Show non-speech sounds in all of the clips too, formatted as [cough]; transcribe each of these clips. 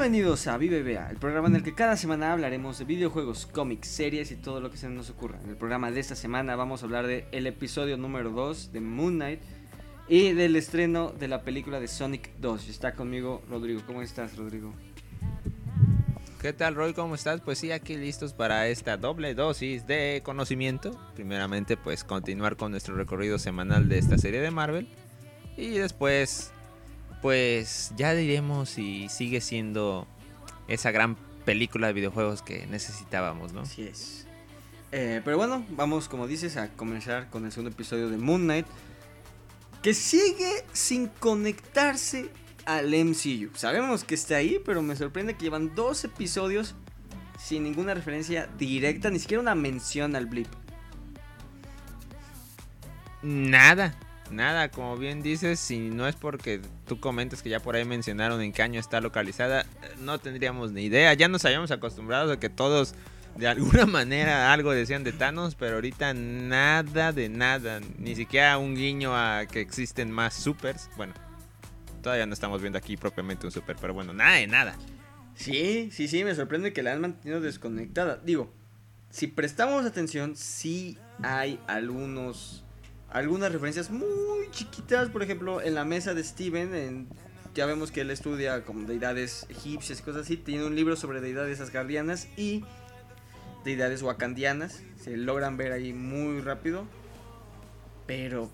Bienvenidos a VBBA, el programa en el que cada semana hablaremos de videojuegos, cómics, series y todo lo que se nos ocurra. En el programa de esta semana vamos a hablar del el episodio número 2 de Moon Knight y del estreno de la película de Sonic 2. Está conmigo Rodrigo. ¿Cómo estás, Rodrigo? ¿Qué tal, Roy? ¿Cómo estás? Pues sí, aquí listos para esta doble dosis de conocimiento. Primeramente, pues continuar con nuestro recorrido semanal de esta serie de Marvel. Y después, pues ya diremos si sigue siendo esa gran película de videojuegos que necesitábamos, ¿no? Así es. Eh, pero bueno, vamos, como dices, a comenzar con el segundo episodio de Moon Knight. Que sigue sin conectarse al MCU. Sabemos que está ahí, pero me sorprende que llevan dos episodios sin ninguna referencia directa, ni siquiera una mención al blip. Nada, nada, como bien dices, si no es porque tú comentas que ya por ahí mencionaron en qué año está localizada, no tendríamos ni idea. Ya nos habíamos acostumbrado a que todos de alguna [laughs] manera algo decían de Thanos, pero ahorita nada de nada, ni siquiera un guiño a que existen más supers. Bueno, todavía no estamos viendo aquí propiamente un super, pero bueno, nada de nada. Sí, sí, sí, me sorprende que la han mantenido desconectada. Digo, si prestamos atención, sí hay algunos algunas referencias muy chiquitas, por ejemplo, en la mesa de Steven, en, ya vemos que él estudia como deidades egipcias y cosas así, tiene un libro sobre deidades asgardianas y deidades wakandianas, se logran ver ahí muy rápido, pero...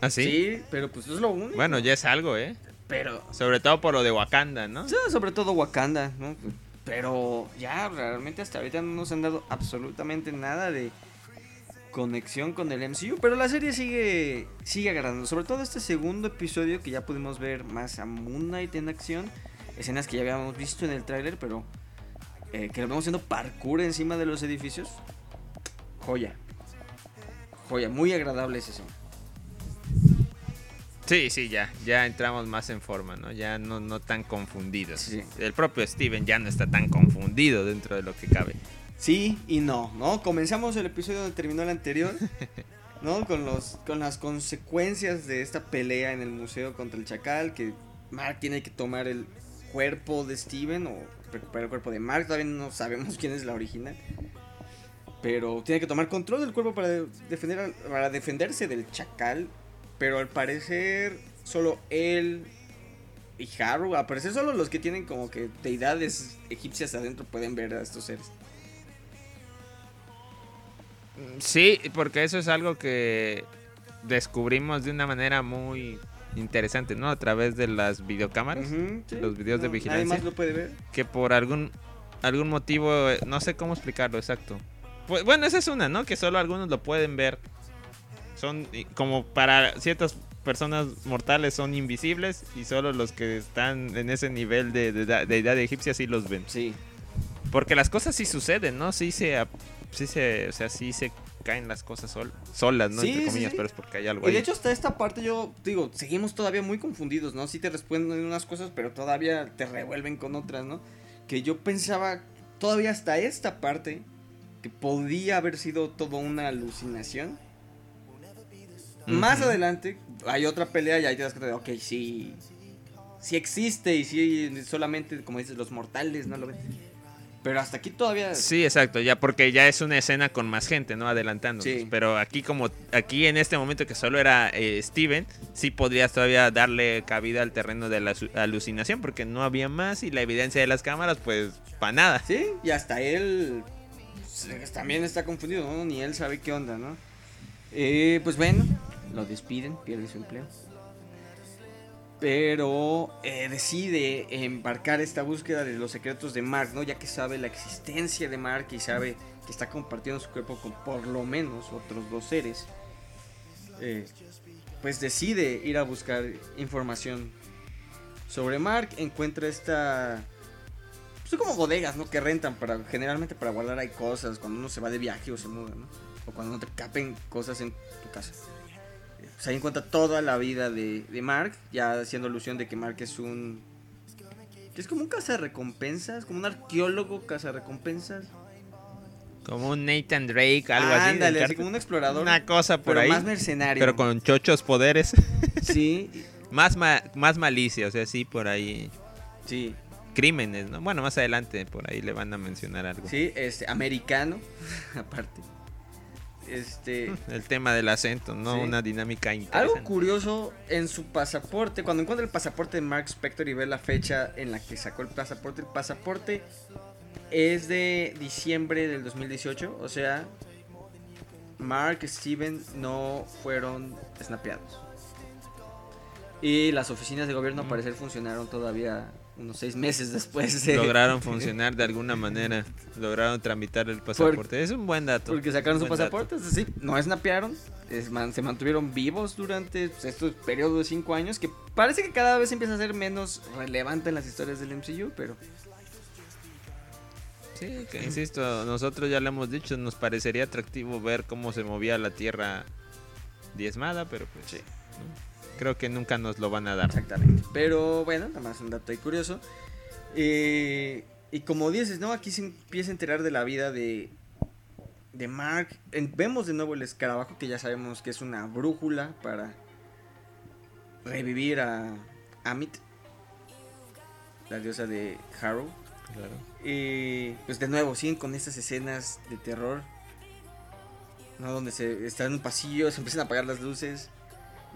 ¿Ah, sí? Sí, pero pues es lo único. Bueno, ya es algo, ¿eh? Pero... Sobre todo por lo de Wakanda, ¿no? Sí, sobre todo Wakanda, ¿no? Pero ya realmente hasta ahorita no nos han dado absolutamente nada de conexión con el MCU, pero la serie sigue sigue agarrando, sobre todo este segundo episodio que ya pudimos ver más a Moon Knight en acción, escenas que ya habíamos visto en el tráiler, pero eh, que lo vemos haciendo parkour encima de los edificios. Joya. Joya, muy agradable esa escena. Sí, sí, ya, ya entramos más en forma, ¿no? Ya no, no tan confundidos. Sí. El propio Steven ya no está tan confundido dentro de lo que cabe. Sí y no, ¿no? Comenzamos el episodio donde terminó el anterior, [laughs] ¿no? Con, los, con las consecuencias de esta pelea en el museo contra el chacal, que Mark tiene que tomar el cuerpo de Steven o recuperar el cuerpo de Mark, todavía no sabemos quién es la original. Pero tiene que tomar control del cuerpo para, defender, para defenderse del chacal, pero al parecer solo él y Haru, al parecer solo los que tienen como que deidades egipcias adentro pueden ver a estos seres. Sí, porque eso es algo que descubrimos de una manera muy interesante, ¿no? A través de las videocámaras, sí. los videos de vigilancia. Nadie más lo puede ver. que por algún algún motivo, no sé cómo explicarlo exacto. Pues, bueno, esa es una, ¿no? Que solo algunos lo pueden ver. Son como para ciertas personas mortales son invisibles y solo los que están en ese nivel de, de, de deidad egipcia sí los ven. Sí. Porque las cosas sí suceden, ¿no? Sí se, sí se, o sea, sí se caen las cosas sol- solas, ¿no? Sí, Entre comillas, sí. pero es porque hay algo Y de ahí. hecho hasta esta parte yo digo, seguimos todavía muy confundidos, ¿no? Sí te responden unas cosas, pero todavía te revuelven con otras, ¿no? Que yo pensaba todavía hasta esta parte que podía haber sido todo una alucinación. Más adelante hay otra pelea y ahí te das cuenta de, ok, sí, sí existe y sí solamente, como dices, los mortales no lo ven. Pero hasta aquí todavía... Sí, exacto, ya porque ya es una escena con más gente, ¿no? Adelantándonos. Sí. Pero aquí como aquí en este momento que solo era eh, Steven, sí podrías todavía darle cabida al terreno de la alucinación porque no había más y la evidencia de las cámaras pues para nada. Sí, y hasta él pues, también está confundido, ¿no? Ni él sabe qué onda, ¿no? Eh, pues bueno, lo despiden, pierde su empleo. Pero eh, decide embarcar esta búsqueda de los secretos de Mark, ¿no? Ya que sabe la existencia de Mark y sabe que está compartiendo su cuerpo con por lo menos otros dos seres. Eh, pues decide ir a buscar información sobre Mark. Encuentra esta son como bodegas, ¿no? Que rentan para generalmente para guardar ahí cosas cuando uno se va de viaje o se muda, ¿no? O cuando no te capen cosas en tu casa. Pues ahí encuentra toda la vida de, de Mark, ya haciendo alusión de que Mark es un... es como un recompensas, como un arqueólogo recompensas. Como un Nathan Drake, algo así. Ándale, así como un explorador. Una cosa por pero ahí. más mercenario. Pero con chochos poderes. [laughs] Sí, más, ma- más malicia, o sea, sí, por ahí. sí. crímenes, ¿no? Bueno, más adelante por ahí le van a mencionar algo. Sí, este, americano, [laughs] aparte. Este, [laughs] el tema del acento, ¿no? Sí. Una dinámica interesante. algo curioso en su pasaporte, cuando encuentra el pasaporte de Mark Spector y ve la fecha en la que sacó el pasaporte, el pasaporte es de diciembre del 2018, o sea, Mark y Steven no fueron snapeados. Y las oficinas de gobierno al Mm. parecer funcionaron todavía unos seis meses después de... Lograron [laughs] funcionar de alguna manera. Lograron tramitar el pasaporte. es un buen dato. Porque sacaron su dato. pasaporte, es decir, no snapearon, es man- se mantuvieron vivos durante pues, estos periodos de 5 años, que parece que cada vez empieza a ser menos relevante en las historias del MCU, pero Sí, que insisto, nosotros ya lo hemos dicho, nos parecería atractivo ver cómo se movía la tierra diezmada, pero pues Sí. ¿no? Creo que nunca nos lo van a dar. exactamente. Pero bueno, nada más un dato ahí curioso. Eh, y como dices, ¿no? Aquí se empieza a enterar de la vida de, de Mark. En- vemos de nuevo el escarabajo, que ya sabemos que es una brújula para revivir a Amit, la diosa de Harrow. Claro. Y pues de nuevo, siguen con estas escenas de terror. ¿no? Donde se está en un pasillo, se empiezan a apagar las luces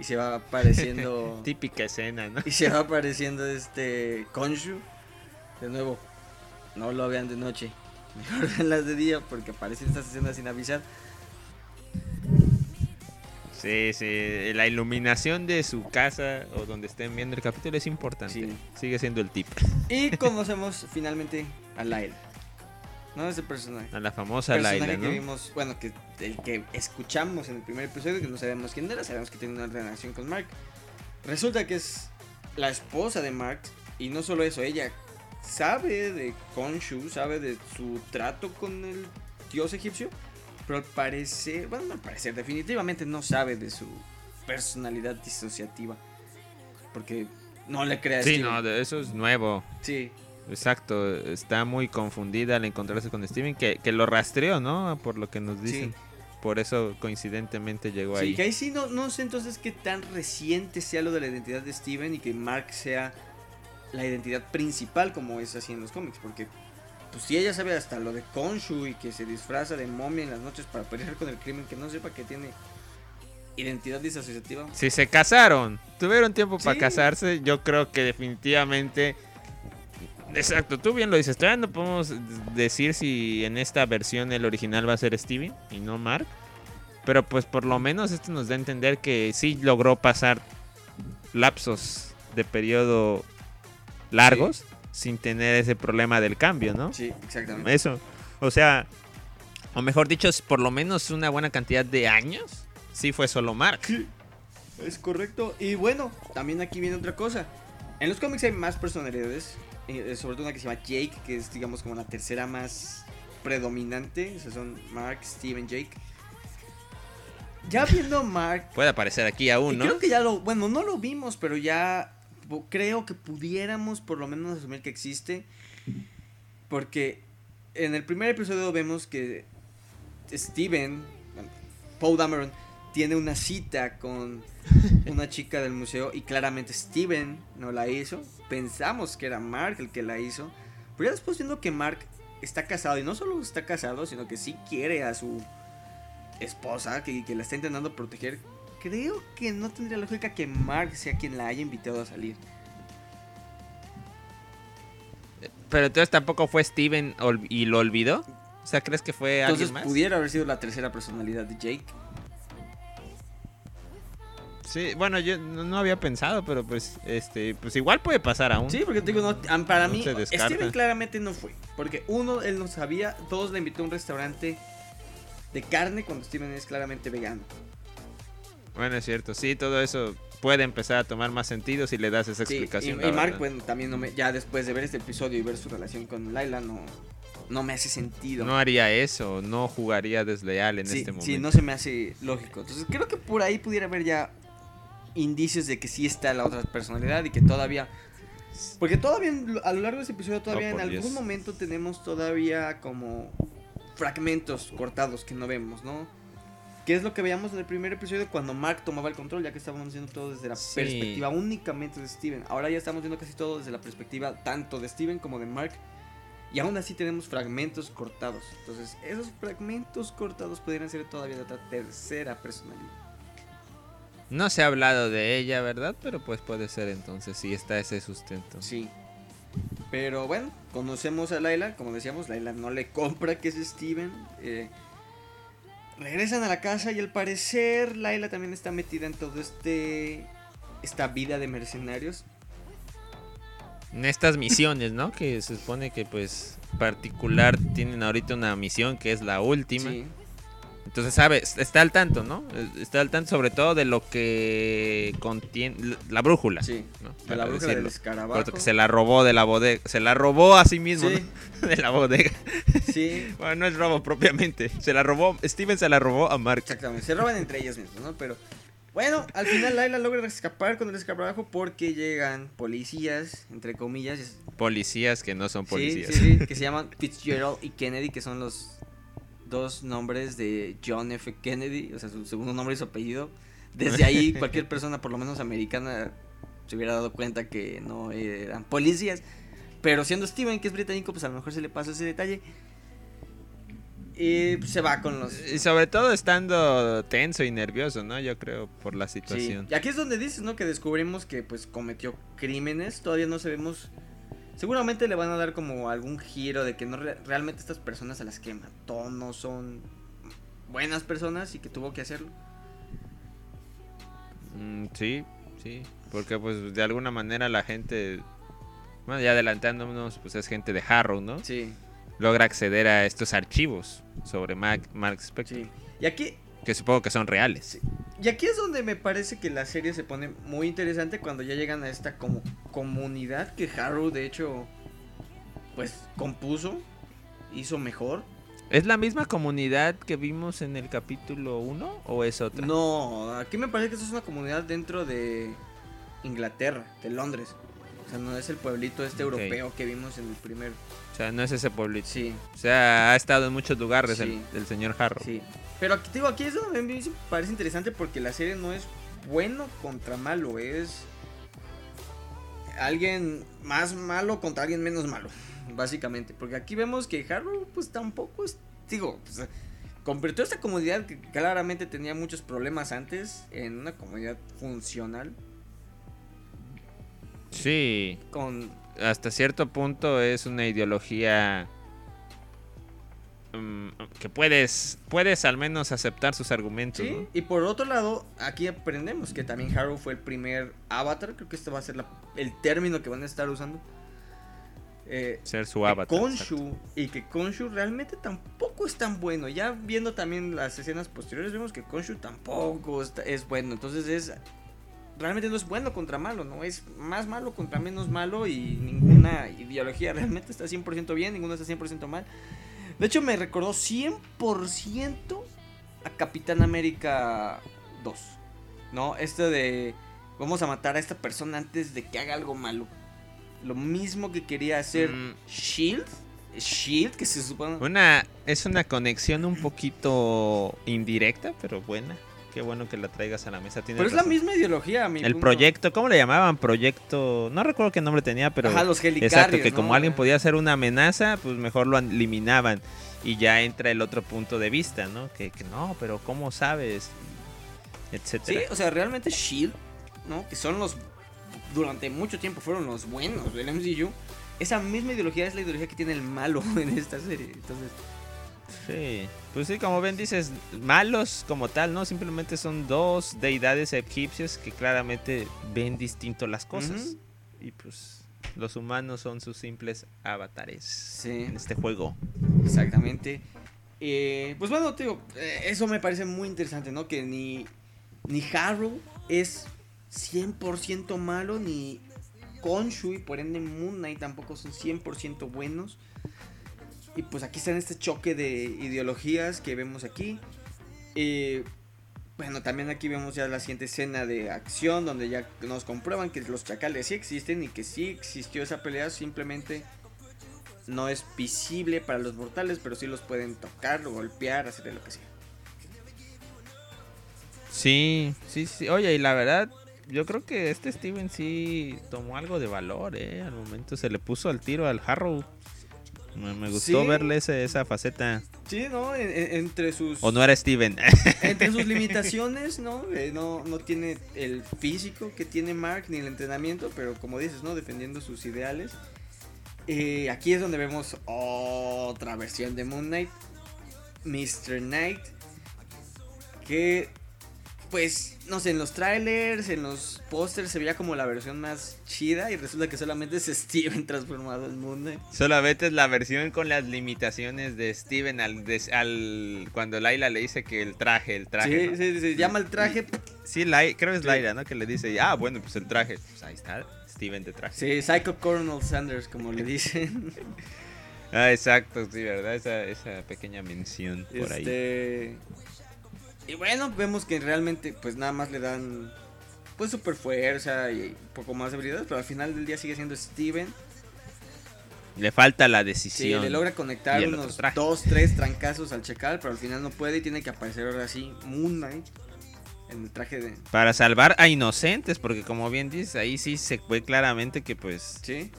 y se va apareciendo. [laughs] Típica escena, ¿no? y se va apareciendo este Konshu. De nuevo, no lo vean de noche. [laughs] Mejor veanlas de día porque aparecen estas escenas sin avisar. Sí, sí, la iluminación de su casa o donde estén viendo el capítulo es importante. Sí. Sigue siendo el tip. Y conocemos finalmente a Laila. ¿No? Ese personaje. A la famosa personaje Laila, que ¿no? vimos, bueno, que el que escuchamos en el primer episodio, que no sabemos quién era, sabemos que tiene una relación con Mark. Resulta que es la esposa de Mark, y no solo eso, ella sabe de Khonshu, sabe de su trato con el dios egipcio, pero al parecer, bueno, no al parecer, definitivamente no sabe de su personalidad disociativa. Porque no le crea a Sí, no, eso es nuevo. Sí, Exacto, está muy confundida al encontrarse con Steven, que, que lo rastreó, ¿no? Por lo que nos dicen. Por eso coincidentemente llegó Sí, ahí. que ahí sí no, no sé entonces qué tan reciente sea lo de la identidad de Steven y que Mark sea la identidad principal como es así en los cómics, porque pues si ella sabe hasta lo de Khonshu y que se disfraza de momia en las noches para pelear con el crimen, que no sepa que tiene identidad disasociativa. Si se casaron, tuvieron tiempo para Sí. casarse, yo creo que definitivamente... Exacto, tú bien lo dices, todavía no podemos decir si en esta versión el original va a ser Steven y no Mark. Pero pues por lo menos esto nos da a entender que sí logró pasar lapsos de periodo largos sin tener ese problema del cambio, ¿no? Sí, exactamente. Eso. O sea, o mejor dicho, por lo menos una buena cantidad de años. Sí fue solo Mark. Es correcto. Y bueno, también aquí viene otra cosa. En los cómics hay más personalidades, eh, sobre todo una que se llama Jake, que es digamos como la tercera más predominante. Son Mark, Steven, Jake. Ya viendo Mark [laughs] Puede aparecer aquí aún, ¿no? Creo que ya lo, bueno, no lo vimos, pero ya creo que pudiéramos por lo menos asumir que existe. Porque en el primer episodio vemos que Steven, Paul Dameron, tiene una cita con [laughs] una chica del museo y claramente Steven no la hizo. Pensamos que era Mark el que la hizo. Pero ya después viendo que Mark está casado y no solo está casado, sino que sí quiere a su esposa, que, que la está intentando proteger, creo que no tendría lógica que Mark sea quien la haya invitado a salir. Pero entonces tampoco fue Steven y lo olvidó. O sea, ¿crees que fue Entonces alguien más? pudiera haber sido la tercera personalidad de Jake. Sí, bueno, yo no, no había pensado, pero pues este, pues igual puede pasar aún. Sí, porque te digo, no, para No mí. Steven claramente no fue. Porque uno, él no sabía, dos, le invitó a un restaurante de carne cuando Steven es claramente vegano. Bueno, es cierto. Sí, todo eso puede empezar a tomar más sentido si le das esa Sí, y, explicación. y la Mark, bueno, también no me, ya después de ver este episodio y ver su relación con Laila, no, no me hace sentido. no haría eso, no jugaría desleal en sí, este momento. sí, no se me hace lógico. Entonces creo que por ahí pudiera haber ya indicios de que sí está la otra personalidad y que todavía... Porque todavía a lo largo de este episodio todavía en algún Dios. momento tenemos todavía como fragmentos cortados que no vemos, ¿no? ¿Qué es lo que veíamos en el primer episodio cuando Mark tomaba el control? Ya que estábamos viendo todo desde la Sí. perspectiva únicamente de Steven. Ahora ya estamos viendo casi todo desde la perspectiva tanto de Steven como de Mark. Y aún así tenemos fragmentos cortados. Entonces, esos fragmentos cortados podrían ser todavía de otra tercera personalidad. No se ha hablado de ella, ¿verdad? Pero pues puede ser entonces, sí está ese sustento. Sí. Pero bueno, conocemos a Laila. Como decíamos, Laila no le compra que es Steven. eh, regresan a la casa y al parecer Laila también está metida en todo este. Esta vida de mercenarios. En estas misiones, ¿no? Que se supone que pues particular tienen ahorita una misión que es la última. Sí. Entonces, sabe, está al tanto, ¿no? Está al tanto sobre todo de lo que contiene la brújula. Sí. ¿no? De la bruja del escarabajo. Correcto, que se la robó de la bodega. Se la robó a sí mismo, Sí. ¿no? [laughs] De la bodega. Sí. [laughs] Bueno, no es robo propiamente. Se la robó, Steven se la robó a Mark. Exactamente. Se roban entre ellos mismos, ¿no? Pero. Bueno, al final Laila logra escapar con el escarabajo porque llegan policías, entre comillas, Policías que no son Sí, policías. Sí, sí, que [laughs] se llaman Fitzgerald y Kennedy, que son los dos nombres de John F. Kennedy, o sea, su segundo nombre y su apellido. Desde ahí, [laughs] cualquier persona, por lo menos americana, se hubiera dado cuenta que no eran policías. Pero siendo Steven, que es británico, pues a lo mejor se le pasa ese detalle. Y pues, se va con los... Y sobre todo estando tenso y nervioso, ¿no? Yo creo por la Sí. situación. Y aquí es donde dices, ¿no? Que descubrimos que pues cometió crímenes. Todavía no sabemos. Seguramente le van a dar como algún giro de que no re- realmente estas personas a las que mató no son buenas personas y que tuvo que hacerlo. Mm, sí, sí. Porque pues de alguna manera la gente... Bueno, ya adelantándonos, pues es gente de Harrow, ¿no? Sí, Logra acceder a estos archivos sobre Mark, Mark Spector. sí. Y aquí, Que supongo que son reales. Sí. Y aquí es donde me parece que la serie se pone muy interesante cuando ya llegan a esta como comunidad que Harrow de hecho pues compuso, hizo mejor. ¿Es la misma comunidad que vimos en el capítulo 1 o es otra? No, aquí me parece que esto es una comunidad dentro de Inglaterra, de Londres. O sea, no es el pueblito este europeo que vimos en el primer. O sea, no es ese pueblito. Sí, O sea, ha estado en muchos lugares Sí. el, el señor Harrow. sí. Pero aquí te digo, aquí es donde a mí me parece interesante porque la serie no es bueno contra malo, es alguien más malo contra alguien menos malo, básicamente. Porque aquí vemos que Harrow, pues tampoco es. Digo, pues, convirtió esta comunidad que claramente tenía muchos problemas antes en una comunidad funcional. Sí, Con hasta cierto punto es una ideología mm, que puedes puedes al menos aceptar sus argumentos, Sí, ¿no? y por otro lado, aquí aprendemos que también Harrow fue el primer avatar, creo que este va a ser la- el término que van a estar usando. Eh, Ser su que avatar. Khonshu, y que Khonshu realmente tampoco es tan bueno. Ya viendo también las escenas posteriores, vemos que Khonshu tampoco es bueno. Entonces es. Realmente no es bueno contra malo, ¿no? Es más malo contra menos malo y ninguna ideología realmente está 100% bien, ninguna está 100% mal. De hecho, me recordó 100% a Capitán América 2. ¿No? Esto de. Vamos a matar a esta persona antes de que haga algo malo. Lo mismo que quería hacer Mm. Shield. Shield, que se supone. Una es una conexión un poquito indirecta, pero buena. Qué bueno que la traigas a la mesa. Tienes Pero es la misma ideología, mi El punto. proyecto, ¿cómo le llamaban? Proyecto, no recuerdo qué nombre tenía, pero Ajá, los helicarios. exacto, que ¿no? como alguien podía ser una amenaza, pues mejor lo eliminaban y ya entra el otro punto de vista, ¿no? Que, que no, pero ¿cómo sabes? Sí, Etcétera. o sea, realmente Shield, ¿no? Que son los. Durante mucho tiempo fueron los buenos del MCU. Esa misma ideología es la ideología que tiene el malo [laughs] en esta serie. Entonces, Sí, pues sí, como ven dices, malos como tal, ¿no? Simplemente son dos deidades egipcias que claramente ven distinto las cosas. Y pues los humanos son sus simples avatares sí. en este juego. Exactamente. Eh, pues bueno, te digo, eh, eso me parece muy interesante, ¿no? Que ni, ni Harrow es 100% malo, ni Khonshu y por ende Moon Knight tampoco son 100% buenos. Y pues aquí está en este choque de ideologías que vemos aquí. Eh, bueno, también aquí vemos ya la siguiente escena de acción donde ya nos comprueban que los chacales sí existen y que sí existió esa pelea, simplemente no es visible para los mortales, pero sí los pueden tocar, golpear, hacerle lo que sea. Sí, sí, sí. Oye, y la verdad, yo creo que este Steven sí tomó algo de valor, ¿eh? Al momento se le puso al tiro al Harrow. Me, me gustó Sí. verle ese- esa faceta. Sí, ¿no? En- en- entre sus... O no era Steven. Entre sus [laughs] limitaciones, ¿no? Eh, no, no tiene el físico que tiene Mark ni el entrenamiento, pero como dices, ¿no? Defendiendo sus ideales. Eh, aquí es donde vemos otra versión de Moon Knight, Mr. Knight, que pues, no sé, en los trailers, en los pósters se veía como la versión más chida y resulta que solamente es [laughs] Steven transformado en Moon. Solamente es la versión con las limitaciones de Steven al, des- al cuando Laila le dice que el traje, el traje. Sí, ¿no? sí, sí, se llama el traje. Sí, Lai- creo es. Laila, ¿no? Que le dice, ah, bueno, pues el traje. Pues ahí está, Steven de traje. Sí, Psycho Coronel Sanders, como le dicen. [laughs] Ah, exacto, sí, ¿verdad? Esa, esa pequeña mención por ahí. Y bueno, vemos que realmente, pues nada más le dan. Pues super fuerza y un poco más de habilidades, pero al final del día sigue siendo Steven. Le falta la Sí, decisión. le logra conectar unos dos, tres trancazos al checal, pero al final no puede y tiene que aparecer ahora sí Moon Knight en el traje de. Para salvar a inocentes, porque como bien dices, ahí sí se ve claramente que pues Sí.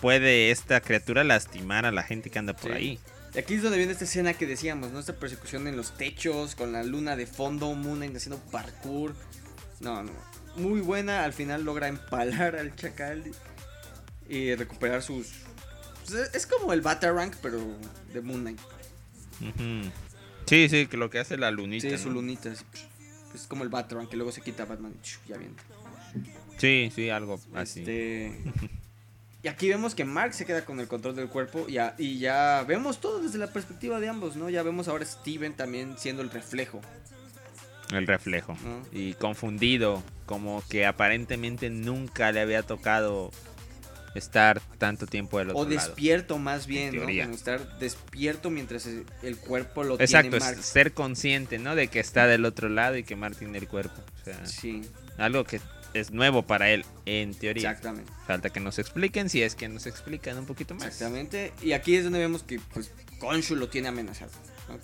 puede esta criatura lastimar a la gente que anda por Sí. ahí. Y aquí es donde viene esta escena que decíamos, ¿no? Esta persecución en los techos, con la luna de fondo, Moon Knight haciendo parkour. No, no. Muy buena, al final logra empalar al chacal y recuperar sus... pues, es- como el Batarang, pero de Moon Knight. Sí, sí, que lo que hace la lunita. Sí, su lunita. Es como el Batarang, que luego se quita Batman ya viene. Sí, sí, algo así. Este... [laughs] Y aquí vemos que Mark se queda con el control del cuerpo y ya, y ya vemos todo desde la perspectiva de ambos, ¿no? Ya vemos ahora a Steven también siendo el reflejo. El reflejo. ¿no? Y confundido, como que aparentemente nunca le había tocado estar tanto tiempo del otro O lado. despierto más bien, ¿no? Como estar despierto mientras el cuerpo lo Exacto, tiene es Mark. ser consciente, ¿no? De que está del otro lado y que Mark tiene el cuerpo. O sea, Sí, algo que es nuevo para él, en teoría. exactamente. Falta que nos expliquen, si es que nos explican un poquito más. Exactamente. Y aquí es donde vemos que pues Konshu lo tiene amenazado.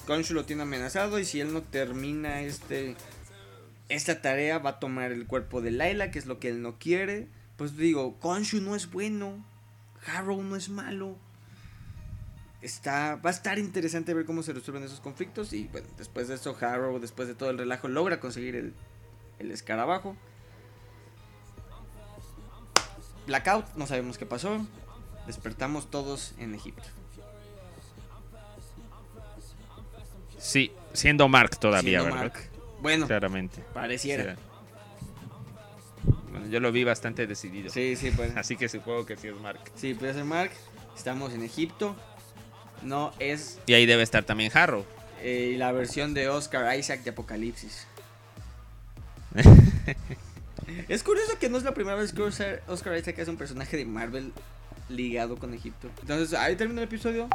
Konshu lo tiene amenazado y si él no termina este esta tarea va a tomar el cuerpo de Laila, que es lo que él no quiere. Pues digo, Konshu no es bueno. Harrow no es malo. Está, va a estar interesante ver cómo se resuelven esos conflictos. Y bueno, después de eso, Harrow, después de todo el relajo, logra conseguir el, el escarabajo. Blackout, no sabemos qué pasó. Despertamos todos en Egipto. Sí, siendo Mark todavía, Siendo ¿verdad? Mark. Bueno, Claramente. pareciera. Sí. Bueno, yo lo vi bastante decidido. Sí, sí, pues. Así que supongo que sí es Mark. Sí, puede ser Mark. Estamos en Egipto. No es Y ahí debe estar también Harrow. eh, la versión de Oscar Isaac de Apocalipsis. [laughs] es curioso que no es la primera vez que Oscar, Isaac es un personaje de Marvel ligado con Egipto. Entonces, ahí termina el episodio.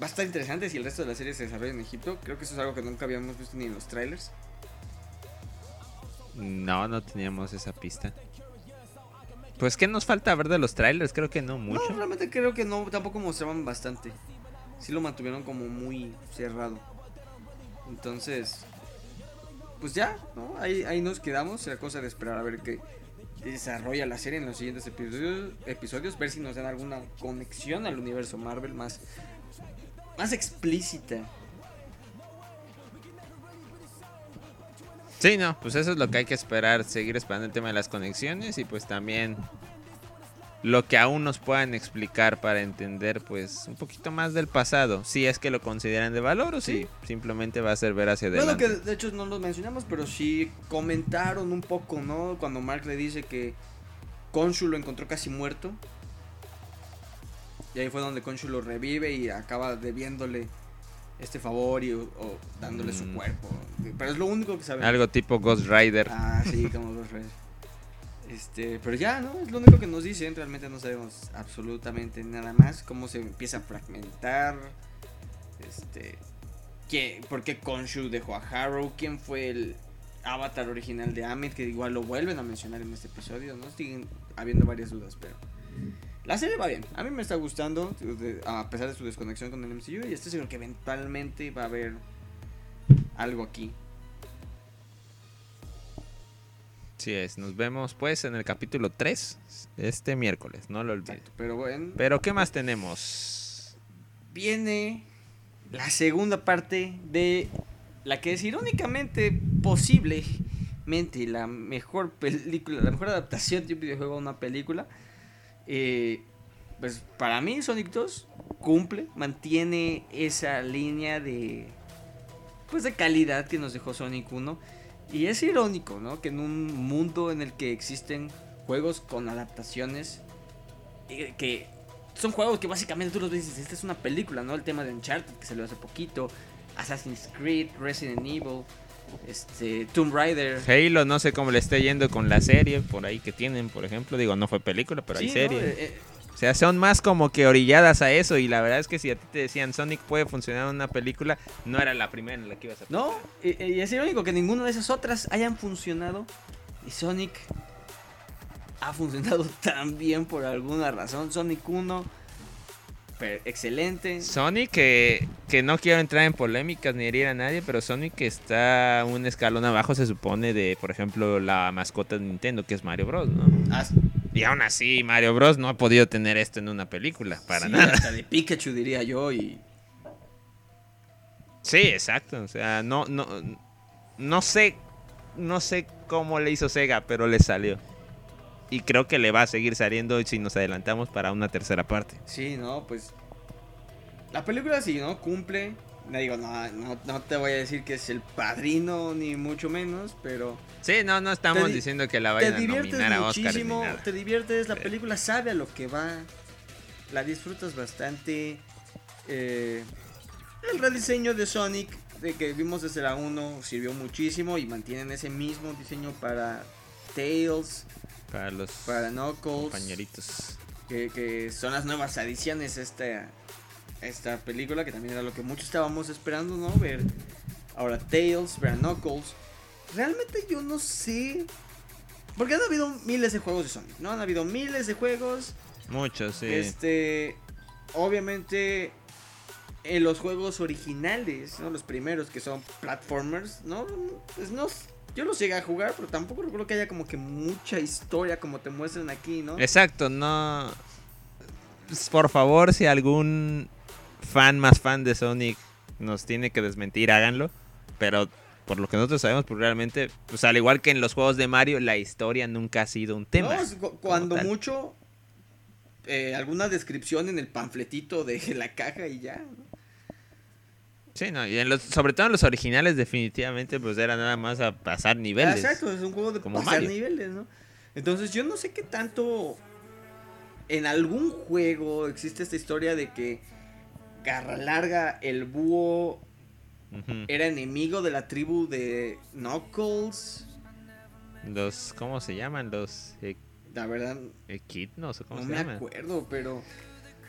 Va a estar interesante si el resto de la serie se desarrolla en Egipto. Creo que eso es algo que nunca habíamos visto ni en los trailers. No, no teníamos esa pista. Pues, ¿qué nos falta ver de los trailers? Creo que no mucho. No, realmente creo que no, tampoco mostraban bastante. Sí lo mantuvieron como muy cerrado. Entonces, pues ya, ¿no? Ahí, ahí nos quedamos. Será cosa de esperar a ver qué desarrolla la serie en los siguientes episodios, episodios ver si nos dan alguna conexión al universo Marvel más, más explícita. Sí, no, pues eso es lo que hay que esperar, seguir esperando el tema de las conexiones y pues también lo que aún nos puedan explicar para entender pues un poquito más del pasado, si es que lo consideran de valor o si simplemente va a ser ver hacia Bueno, adelante. que de hecho no lo mencionamos, pero sí comentaron un poco, ¿no? Cuando Mark le dice que Konshu lo encontró casi muerto. Y ahí fue donde Konshu lo revive y acaba debiéndole este favor y, o, o dándole su Mm. cuerpo. Pero es lo único que sabemos. Algo tipo Ghost Rider. Ah, sí, como dos redes. Este, pero ya, ¿no? Es lo único que nos dicen. Realmente no sabemos absolutamente nada más. Cómo se empieza a fragmentar. Este. ¿qué, ¿Por qué Konshu dejó a Harrow? ¿Quién fue el avatar original de Amit? Que igual lo vuelven a mencionar en este episodio, ¿no? Siguen habiendo varias dudas, pero. La serie va bien. A mí me está gustando. A pesar de su desconexión con el MCU. Y estoy seguro que eventualmente va a haber algo aquí. Sí es, nos vemos pues en el capítulo 3 este miércoles, no lo olviden. Pero bueno. Pero ¿qué más tenemos? Viene la segunda parte de la que es irónicamente posiblemente la mejor película, la mejor adaptación de un videojuego a una película. Eh, pues para mí Sonic 2 cumple, mantiene esa línea de pues de calidad que nos dejó Sonic 1 y es irónico, ¿no? Que en un mundo en el que existen juegos con adaptaciones eh, que son juegos que básicamente tú los ves y dices, esta es una película, ¿no? El tema de Uncharted que salió hace poquito, Assassin's Creed, Resident Evil, este, Tomb Raider. Halo, no sé cómo le esté yendo con la serie por ahí que tienen, por ejemplo. Digo, no fue película, pero hay Sí, ¿no? serie. Eh, eh, sea, son más como que orilladas a eso. Y la verdad es que si a ti te decían Sonic puede funcionar en una película, no era la primera en la que ibas a No, y, y es irónico que ninguna de esas otras hayan funcionado. Y Sonic ha funcionado [laughs] tan bien por alguna razón. Sonic 1, per- excelente. Sonic, que, que no quiero entrar en polémicas ni herir a nadie, pero Sonic está un escalón abajo, se supone, de, por ejemplo, la mascota de Nintendo, que es Mario Bros, ¿no? Y aún así, Mario Bros no ha podido tener esto en una película, para sí, nada. Hasta de Pikachu diría yo. Y Sí, exacto. O sea, no, no, no sé, no sé cómo le hizo Sega, pero le salió. Y creo que le va a seguir saliendo si nos adelantamos para una tercera parte. sí, no, pues. La película sí, ¿no? Cumple. No digo, no, no, no te voy a decir que es el padrino, ni mucho menos, pero. Sí, no, no estamos diciendo que la vayan a nominar a Oscar muchísimo, te diviertes, la película sabe a lo que va, la disfrutas bastante. eh, el rediseño de Sonic, de que vimos desde la 1, sirvió muchísimo y mantienen ese mismo diseño para Tails, Para los para Knuckles, compañeritos. que, que son las nuevas adiciones a esta, a esta película, que también era lo que muchos estábamos esperando, ¿no? Ver ahora Tails, ver a Knuckles. Realmente yo no sé. Porque han habido miles de juegos de Sonic, ¿no? Han habido miles de juegos. Muchos, sí. Este. Obviamente. En los juegos originales, ¿no? Los primeros que son platformers, ¿no? Pues no. Yo los llegué a jugar, pero tampoco recuerdo que haya como que mucha historia como te muestran aquí, ¿no? Exacto, no. Por favor, si algún fan más fan de Sonic nos tiene que desmentir, háganlo. Pero por lo que nosotros sabemos, pues realmente, pues al igual que en los juegos de Mario, la historia nunca ha sido un tema. No, cuando mucho. eh, alguna descripción en el panfletito de [laughs] la caja y ya. Sí, no, y en los, sobre todo en los originales, definitivamente, pues era nada más a pasar niveles. Exacto, es un juego de Como pasar Mario. niveles, ¿no? Entonces yo no sé qué tanto en algún juego existe esta historia de que Garra Larga, el búho, era enemigo de la tribu de Knuckles. Los, ¿cómo se llaman? Los e- La verdad, equidnos cómo no se me llaman. acuerdo, pero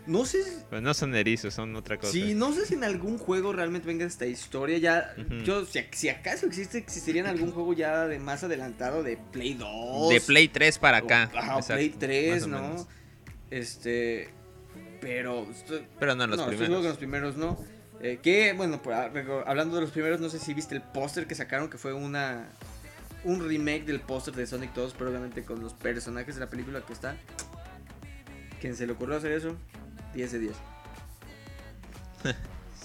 no sé Pues no son erizos, son otra cosa. Sí, no sé si en algún juego realmente venga esta historia. Ya, yo, si, si acaso existe, existiría en algún juego ya de más adelantado de Play 2. De Play 3 para acá. o exacto, Play 3, más o ¿no? Este. Pero. estoy- Pero no en los no, estoy primeros. seguro que los primeros no. Eh, que, bueno, por- reco- hablando de los primeros, no sé si viste el póster que sacaron, que fue una. Un remake del póster de Sonic 2, pero obviamente con los personajes de la película que está. Quien se le ocurrió hacer eso, 10 de 10. [laughs]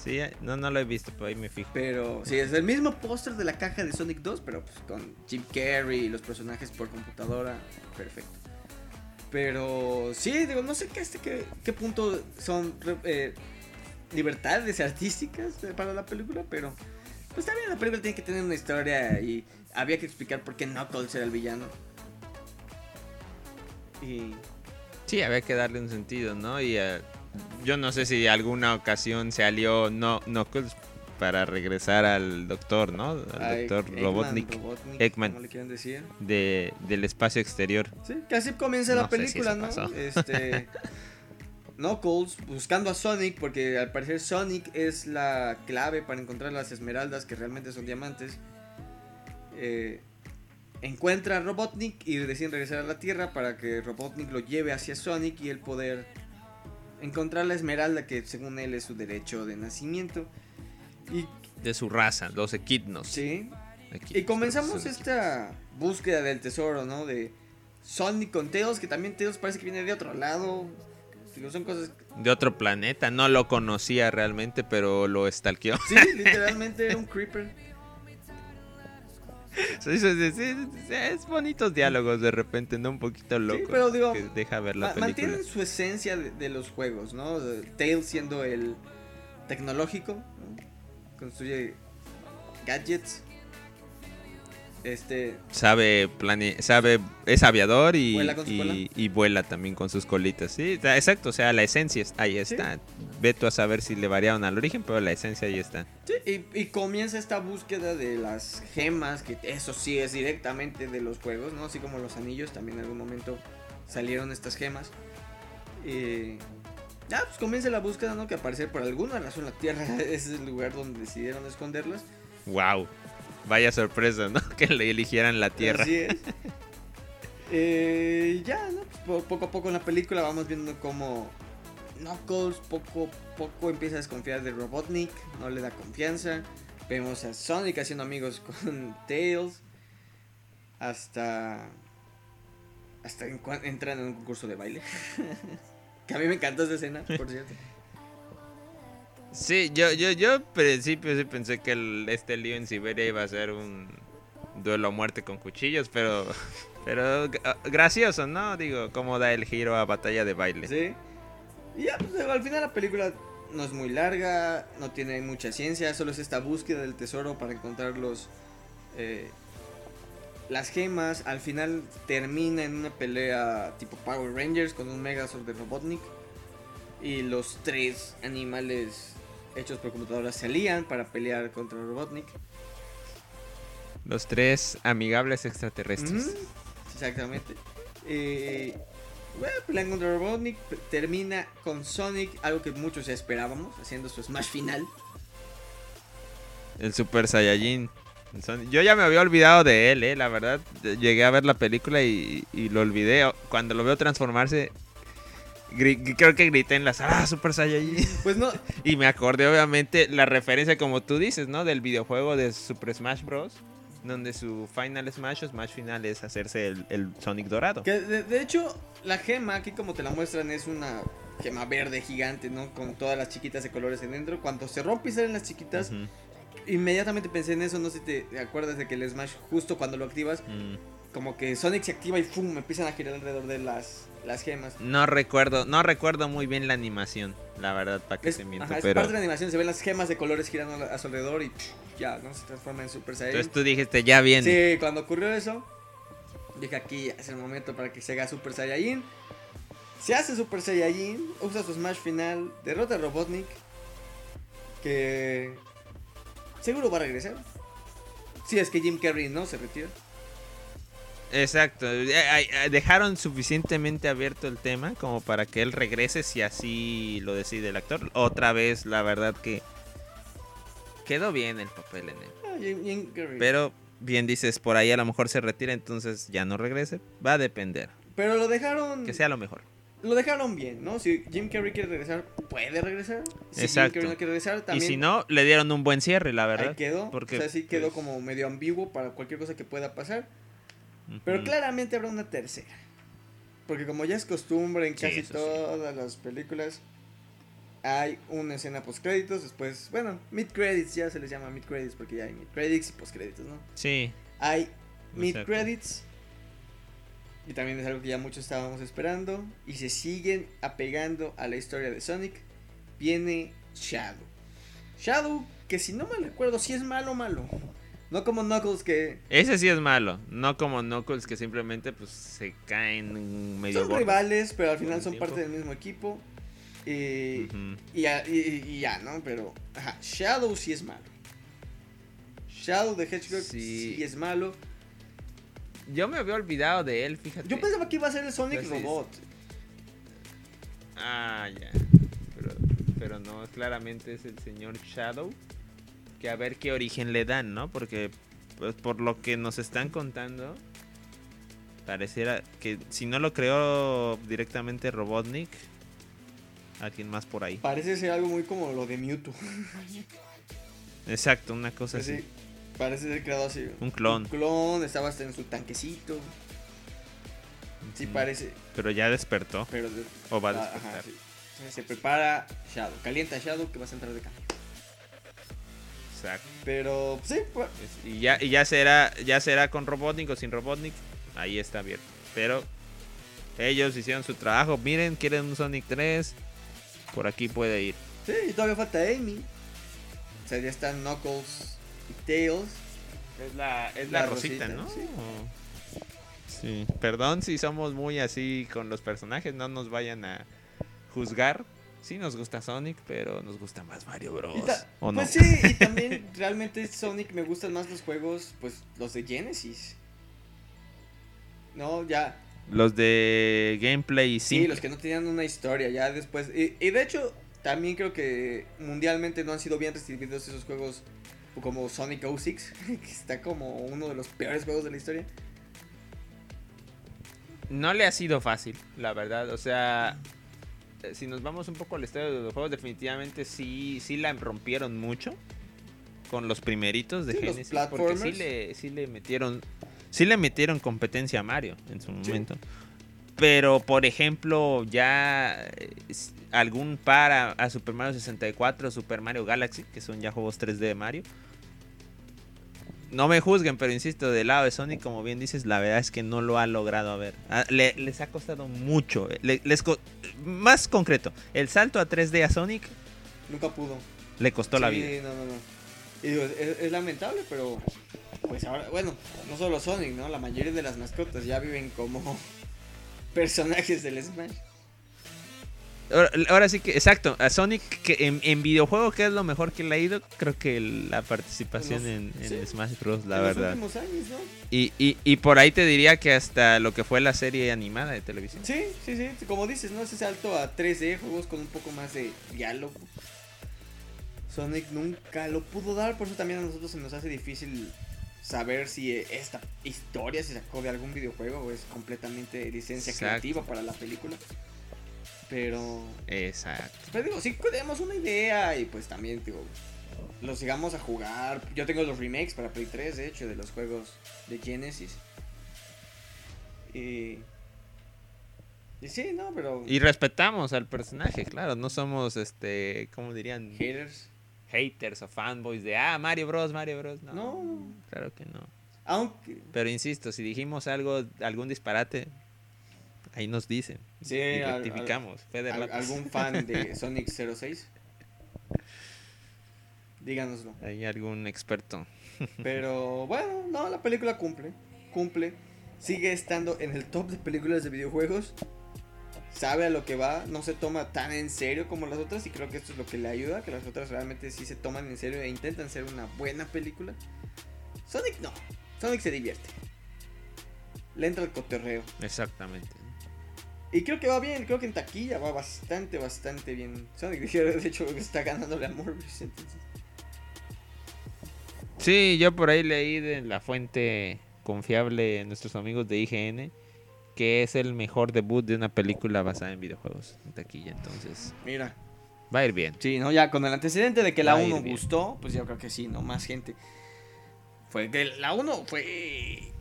Sí, no, no lo he visto, pero ahí me fijo. Pero sí, es el mismo póster de la caja de Sonic 2, pero pues con Jim Carrey y los personajes por computadora. Perfecto. Pero sí, digo, no sé qué, hasta qué, qué punto son eh, libertades artísticas para la película, pero pues también la película tiene que tener una historia y había que explicar por qué Knuckles era el villano. Y Sí, había que darle un sentido, ¿no? Y eh, yo no sé si alguna ocasión se alió no, Knuckles para regresar al doctor, ¿no? Al doctor Robotnik Robotnik, Eggman. como le quieran decir. de, del espacio exterior. Sí, que así comienza la No si película, eso ¿no? pasó. Este. [laughs] Knuckles buscando a Sonic, porque al parecer Sonic es la clave para encontrar las esmeraldas que realmente son diamantes. Eh, encuentra a Robotnik y deciden regresar a la Tierra para que Robotnik lo lleve hacia Sonic y él poder encontrar la esmeralda que según él es su derecho de nacimiento. Y De su raza, los equidnos. Sí. y comenzamos esta búsqueda del tesoro, ¿no? De Sonic con Tails, que también Tails parece que viene de otro lado. Son cosas... De otro planeta, no lo conocía realmente, pero lo stalkeó. Sí, [laughs] literalmente era un creeper. es bonitos diálogos de repente, ¿no? Un poquito loco. Sí, pero digo, deja ver la película. Mantienen su esencia de, los juegos, ¿no? Tails siendo el tecnológico, construye gadgets. Este sabe plane sabe es aviador y vuela, también con sus colitas. Sí exacto o sea la esencia ahí está. Ve tú a saber si le variaron al origen pero la esencia ahí está. Sí, y, comienza esta búsqueda de las gemas que eso sí es directamente de los juegos no así como los anillos también en algún momento salieron estas gemas. Y ya pues comienza la búsqueda no que aparece por alguna razón la tierra [laughs] es el lugar donde decidieron esconderlas wow Vaya sorpresa, ¿no? [laughs] Que le eligieran la Tierra. Así es. Eh, ya, ¿no? Pues, poco a poco en la película vamos viendo cómo Knuckles poco a poco empieza a desconfiar de Robotnik, no le da confianza. Vemos a Sonic haciendo amigos con [laughs] Tails. Hasta. Hasta entran en un concurso de baile. Que a mí me encantó esa escena, por cierto. Sí, yo, yo, yo al principio sí pensé que el, este lío en Siberia iba a ser un duelo a muerte con cuchillos, pero, [laughs] pero gracioso, ¿no? Digo, cómo da el giro a batalla de baile. Sí. Y ya, pues al final la película no es muy larga, no tiene mucha ciencia, solo es esta búsqueda del tesoro para encontrar los... Eh, las gemas al final termina en una pelea tipo Power Rangers con un Megazord de Robotnik. Y los tres animales hechos por computadoras se alían para pelear contra Robotnik. Los tres amigables extraterrestres. Exactamente. Eh, bueno, pelean contra Robotnik. Termina con Sonic, algo que muchos ya esperábamos, haciendo su Smash final. El Super Saiyajin. Yo ya me había olvidado de él, eh, la verdad. Llegué a ver la película y, y lo olvidé. Cuando lo veo transformarse, creo que grité en la sala, ah, Super Saiyajin. Pues no. [laughs] Y me acordé, obviamente, la referencia, como tú dices, ¿no? Del videojuego de Super Smash Bros. Donde su final Smash o Smash final es hacerse el, Sonic dorado. Que de, hecho, la gema, aquí como te la muestran, es una gema verde gigante, ¿no? Con todas las chiquitas de colores en dentro. Cuando se rompe y salen las chiquitas, inmediatamente pensé en eso. No sé si te acuerdas de que el Smash, justo cuando lo activas, mm. como que Sonic se activa y ¡fum! empiezan a girar alrededor de las las gemas. No recuerdo, no recuerdo muy bien la animación, la verdad, para que se mienta. pero... parte de la animación, se ven las gemas de colores girando a su alrededor y ya, ¿no? Se transforma en Super Saiyan. Entonces tú dijiste, ya viene. Sí, cuando ocurrió eso, dije aquí es el momento para que se haga Super Saiyajin. Se hace Super Saiyajin, usa su Smash final, derrota a Robotnik, que seguro va a regresar. Si es que Jim Carrey no se retira. Exacto, eh, eh, dejaron suficientemente abierto el tema como para que él regrese si así lo decide el actor. Otra vez, la verdad que quedó bien el papel en él. Ah, Pero bien dices, por ahí a lo mejor se retira, entonces ya no regrese. Va a depender. Pero lo dejaron... Que sea lo mejor. Lo dejaron bien, ¿no? Si Jim Carrey quiere regresar, puede regresar. Si Exacto. Jim Carrey no quiere regresar, también... Y si no, le dieron un buen cierre, la verdad. Ahí quedó. Porque, o sea, sí quedó pues como medio ambiguo para cualquier cosa que pueda pasar. Pero claramente habrá una tercera. Porque como ya es costumbre en casi todas las películas, hay una escena post créditos, después, bueno, mid credits ya se les llama mid credits porque ya hay mid credits y post créditos, ¿no? Sí. Hay mid credits y también es algo que ya muchos estábamos esperando y se siguen apegando a la historia de Sonic. Viene Shadow. Shadow que si no me recuerdo si es malo malo. No como Knuckles que... Ese sí es malo. No como Knuckles que simplemente pues se caen medio... Son rivales, pero al final son parte del mismo equipo. y, ya, ¿no? Pero... Ajá, Shadow sí es malo. Shadow de Hedgehog sí. es malo. Yo me había olvidado de él, fíjate. Yo pensaba que iba a ser el Sonic Robot. Ah, ya. Pero, pero no, claramente es el señor Shadow que a ver qué origen le dan, ¿no? Porque pues, por lo que nos están contando, pareciera que si no lo creó directamente Robotnik, alguien más por ahí. Parece ser algo muy como lo de Mewtwo. Exacto, una cosa así. Parece ser creado así. Un clon. Un clon, estaba hasta en su tanquecito. Sí, parece. Pero ya despertó. Pero de- O va a ah, despertar. ajá, sí. Entonces, Se prepara Shadow. Calienta Shadow que vas a entrar de cambio. Exacto. Pero, sí, pues, Es- Y ya, y ya será, ya será con Robotnik o sin Robotnik. Ahí está abierto. Pero ellos hicieron su trabajo. Miren, quieren un Sonic 3. Por aquí puede ir. sí, y todavía falta Amy. O sea, ya están Knuckles y Tails. Es la, es la la, Rosita, Rosita, ¿no? sí. Perdón si somos muy así con los personajes. No nos vayan a juzgar. Sí nos gusta Sonic, pero nos gusta más Mario Bros. ¿O no? Pues sí, y [laughs] también realmente Sonic me gustan más los juegos, pues los de Genesis. No, ya. Los de gameplay Sí, sí. los que no tenían una historia, ya después. Y, y de hecho, también creo que mundialmente no han sido bien recibidos esos juegos como Sonic 06, [laughs] que está como uno de los peores juegos de la historia. No le ha sido fácil, la verdad. O sea, eh, si nos vamos un poco al estado de los juegos, definitivamente sí, sí la rompieron mucho con los primeritos de Sí, Genesis. Porque sí le, sí le metieron. Sí le metieron competencia a Mario en su Sí. Pero, por ejemplo, ya eh, algún par a, a Super Mario 64, Super Mario Galaxy, que son ya juegos 3D de Mario. No me juzguen, pero insisto, del lado de Sonic, como bien dices, la verdad es que no lo ha logrado a ver. Ah, le- les ha costado mucho. eh, le- les co- más concreto, el salto a 3D a Sonic Nunca pudo. le costó la Sí, vida. no, no, no. Y digo, es, es lamentable, pero pues ahora, bueno, no solo Sonic, ¿no? La mayoría de las mascotas ya viven como personajes del Smash. Ahora, ahora sí que, exacto, a Sonic que en, en videojuego, que es lo mejor que le ha ido? Creo que la participación Los- en, en sí. Smash Bros, la en verdad. los últimos años, ¿no? Y, y, y por ahí te diría que hasta lo que fue la serie animada de televisión. Sí, sí, sí, como dices, ¿no? Ese salto a 3D, juegos con un poco más de diálogo. Sonic nunca lo pudo dar, por eso también a nosotros se nos hace difícil saber si esta historia se sacó de algún videojuego o es completamente licencia Exacto. creativa para la película. Pero Exacto. Pero digo, sí tenemos una idea y pues también, digo, los llegamos a jugar. Yo tengo los remakes para Play 3, de hecho, de los juegos de Genesis. Y... Y sí, no, pero... Y respetamos al personaje, claro, no somos, este, ¿cómo dirían? Haters. Haters o fanboys de, ah, Mario Bros, Mario Bros. No, No. claro que no. Aunque... Pero insisto, si dijimos algo, algún disparate, ahí nos dicen. Sí, y al- rectificamos. al- algún fan de [laughs] Sonic 06. Díganoslo. Hay algún experto. Pero [laughs] bueno, no, la película cumple. Cumple. Sigue estando en el top de películas de videojuegos. Sabe a lo que va. No se toma tan en serio como las otras. Y creo que esto es lo que le ayuda. Que las otras realmente sí se toman en serio e intentan ser una buena película. Sonic no. Sonic se divierte. Le entra el cotorreo. Exactamente. Y creo que va bien. Creo que en taquilla va bastante, bastante bien. Sonic, [laughs] de hecho, está ganándole a Morbius. Entonces. Sí, yo por ahí leí de la fuente confiable de nuestros amigos de IGN que es el mejor debut de una película basada en videojuegos en taquilla. Entonces, Mira. va a ir bien. Sí, ¿no? Ya con el antecedente de que la Va a ir 1 bien. gustó, pues yo creo que sí, ¿no? Más gente. Fue que la 1 fue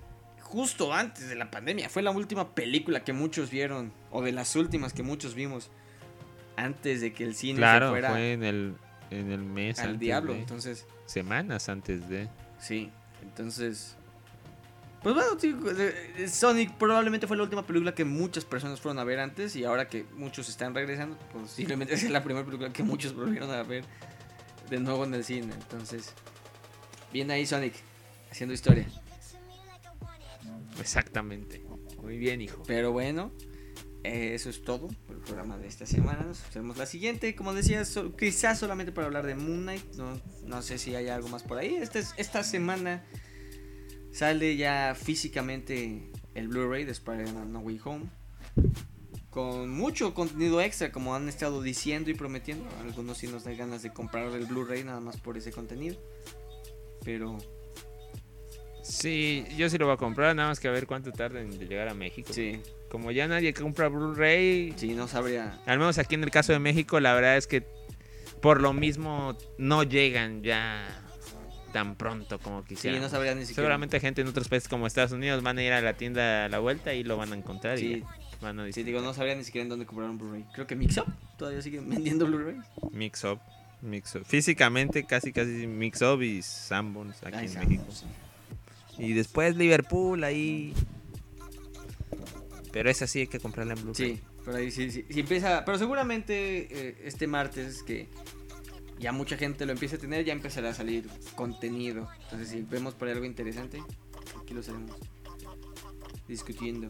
justo antes de la pandemia. Fue la última película que muchos vieron, o de las últimas que muchos vimos, antes de que el cine se Claro, fuera fue en el, en el mes al diablo. de- Entonces, semanas antes de... sí, entonces... Pues bueno, sí, eh, Sonic probablemente fue la última película que muchas personas fueron a ver antes y ahora que muchos están regresando, posiblemente es la primera película que muchos volvieron a ver de nuevo en el cine. Entonces, bien ahí Sonic, haciendo historia. Exactamente. Muy bien, hijo. Pero bueno, eh, eso es todo por el programa de esta semana. Nos vemos la siguiente. Como decía, so- quizás solamente para hablar de Moon Knight. No, no sé si hay algo más por ahí. Esta, es- esta semana sale ya físicamente el Blu-ray de Spider-Man No Way Home. Con mucho contenido extra, como han estado diciendo y prometiendo. Algunos sí nos dan ganas de comprar el Blu-ray nada más por ese contenido. Pero Sí, yo sí lo voy a comprar, nada más que a ver cuánto tarda en llegar a México. sí, Como ya nadie compra Blu-ray, sí, no sabría. al menos aquí en el caso de México, la verdad es que por lo mismo no llegan ya tan pronto como Sí, quisiera. no sabrían ni siquiera. Seguramente gente en otros países como Estados Unidos van a ir a la tienda a la vuelta y lo van a encontrar y Sí, ya van a sí, digo, no sabrían ni siquiera en dónde comprar un Blu-ray. Creo que Mix Up todavía siguen vendiendo Blu-ray. Mix Up. Mix Up. Físicamente casi casi Mix Up y Sanborns aquí Ay, en México. sí. Y después Liverpool ahí. Pero esa sí hay que comprarla en Blu-ray. Sí, por ahí sí, sí, sí empieza. Pero seguramente eh, este martes que ya mucha gente lo empiece a tener, ya empezará a salir contenido. Entonces, si vemos por ahí algo interesante, aquí lo estaremos discutiendo.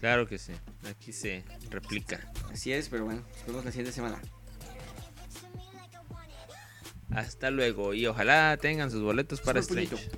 Claro que sí. Aquí se replica. Así es, pero bueno, nos vemos la siguiente semana. Hasta luego y ojalá tengan sus boletos para Strange.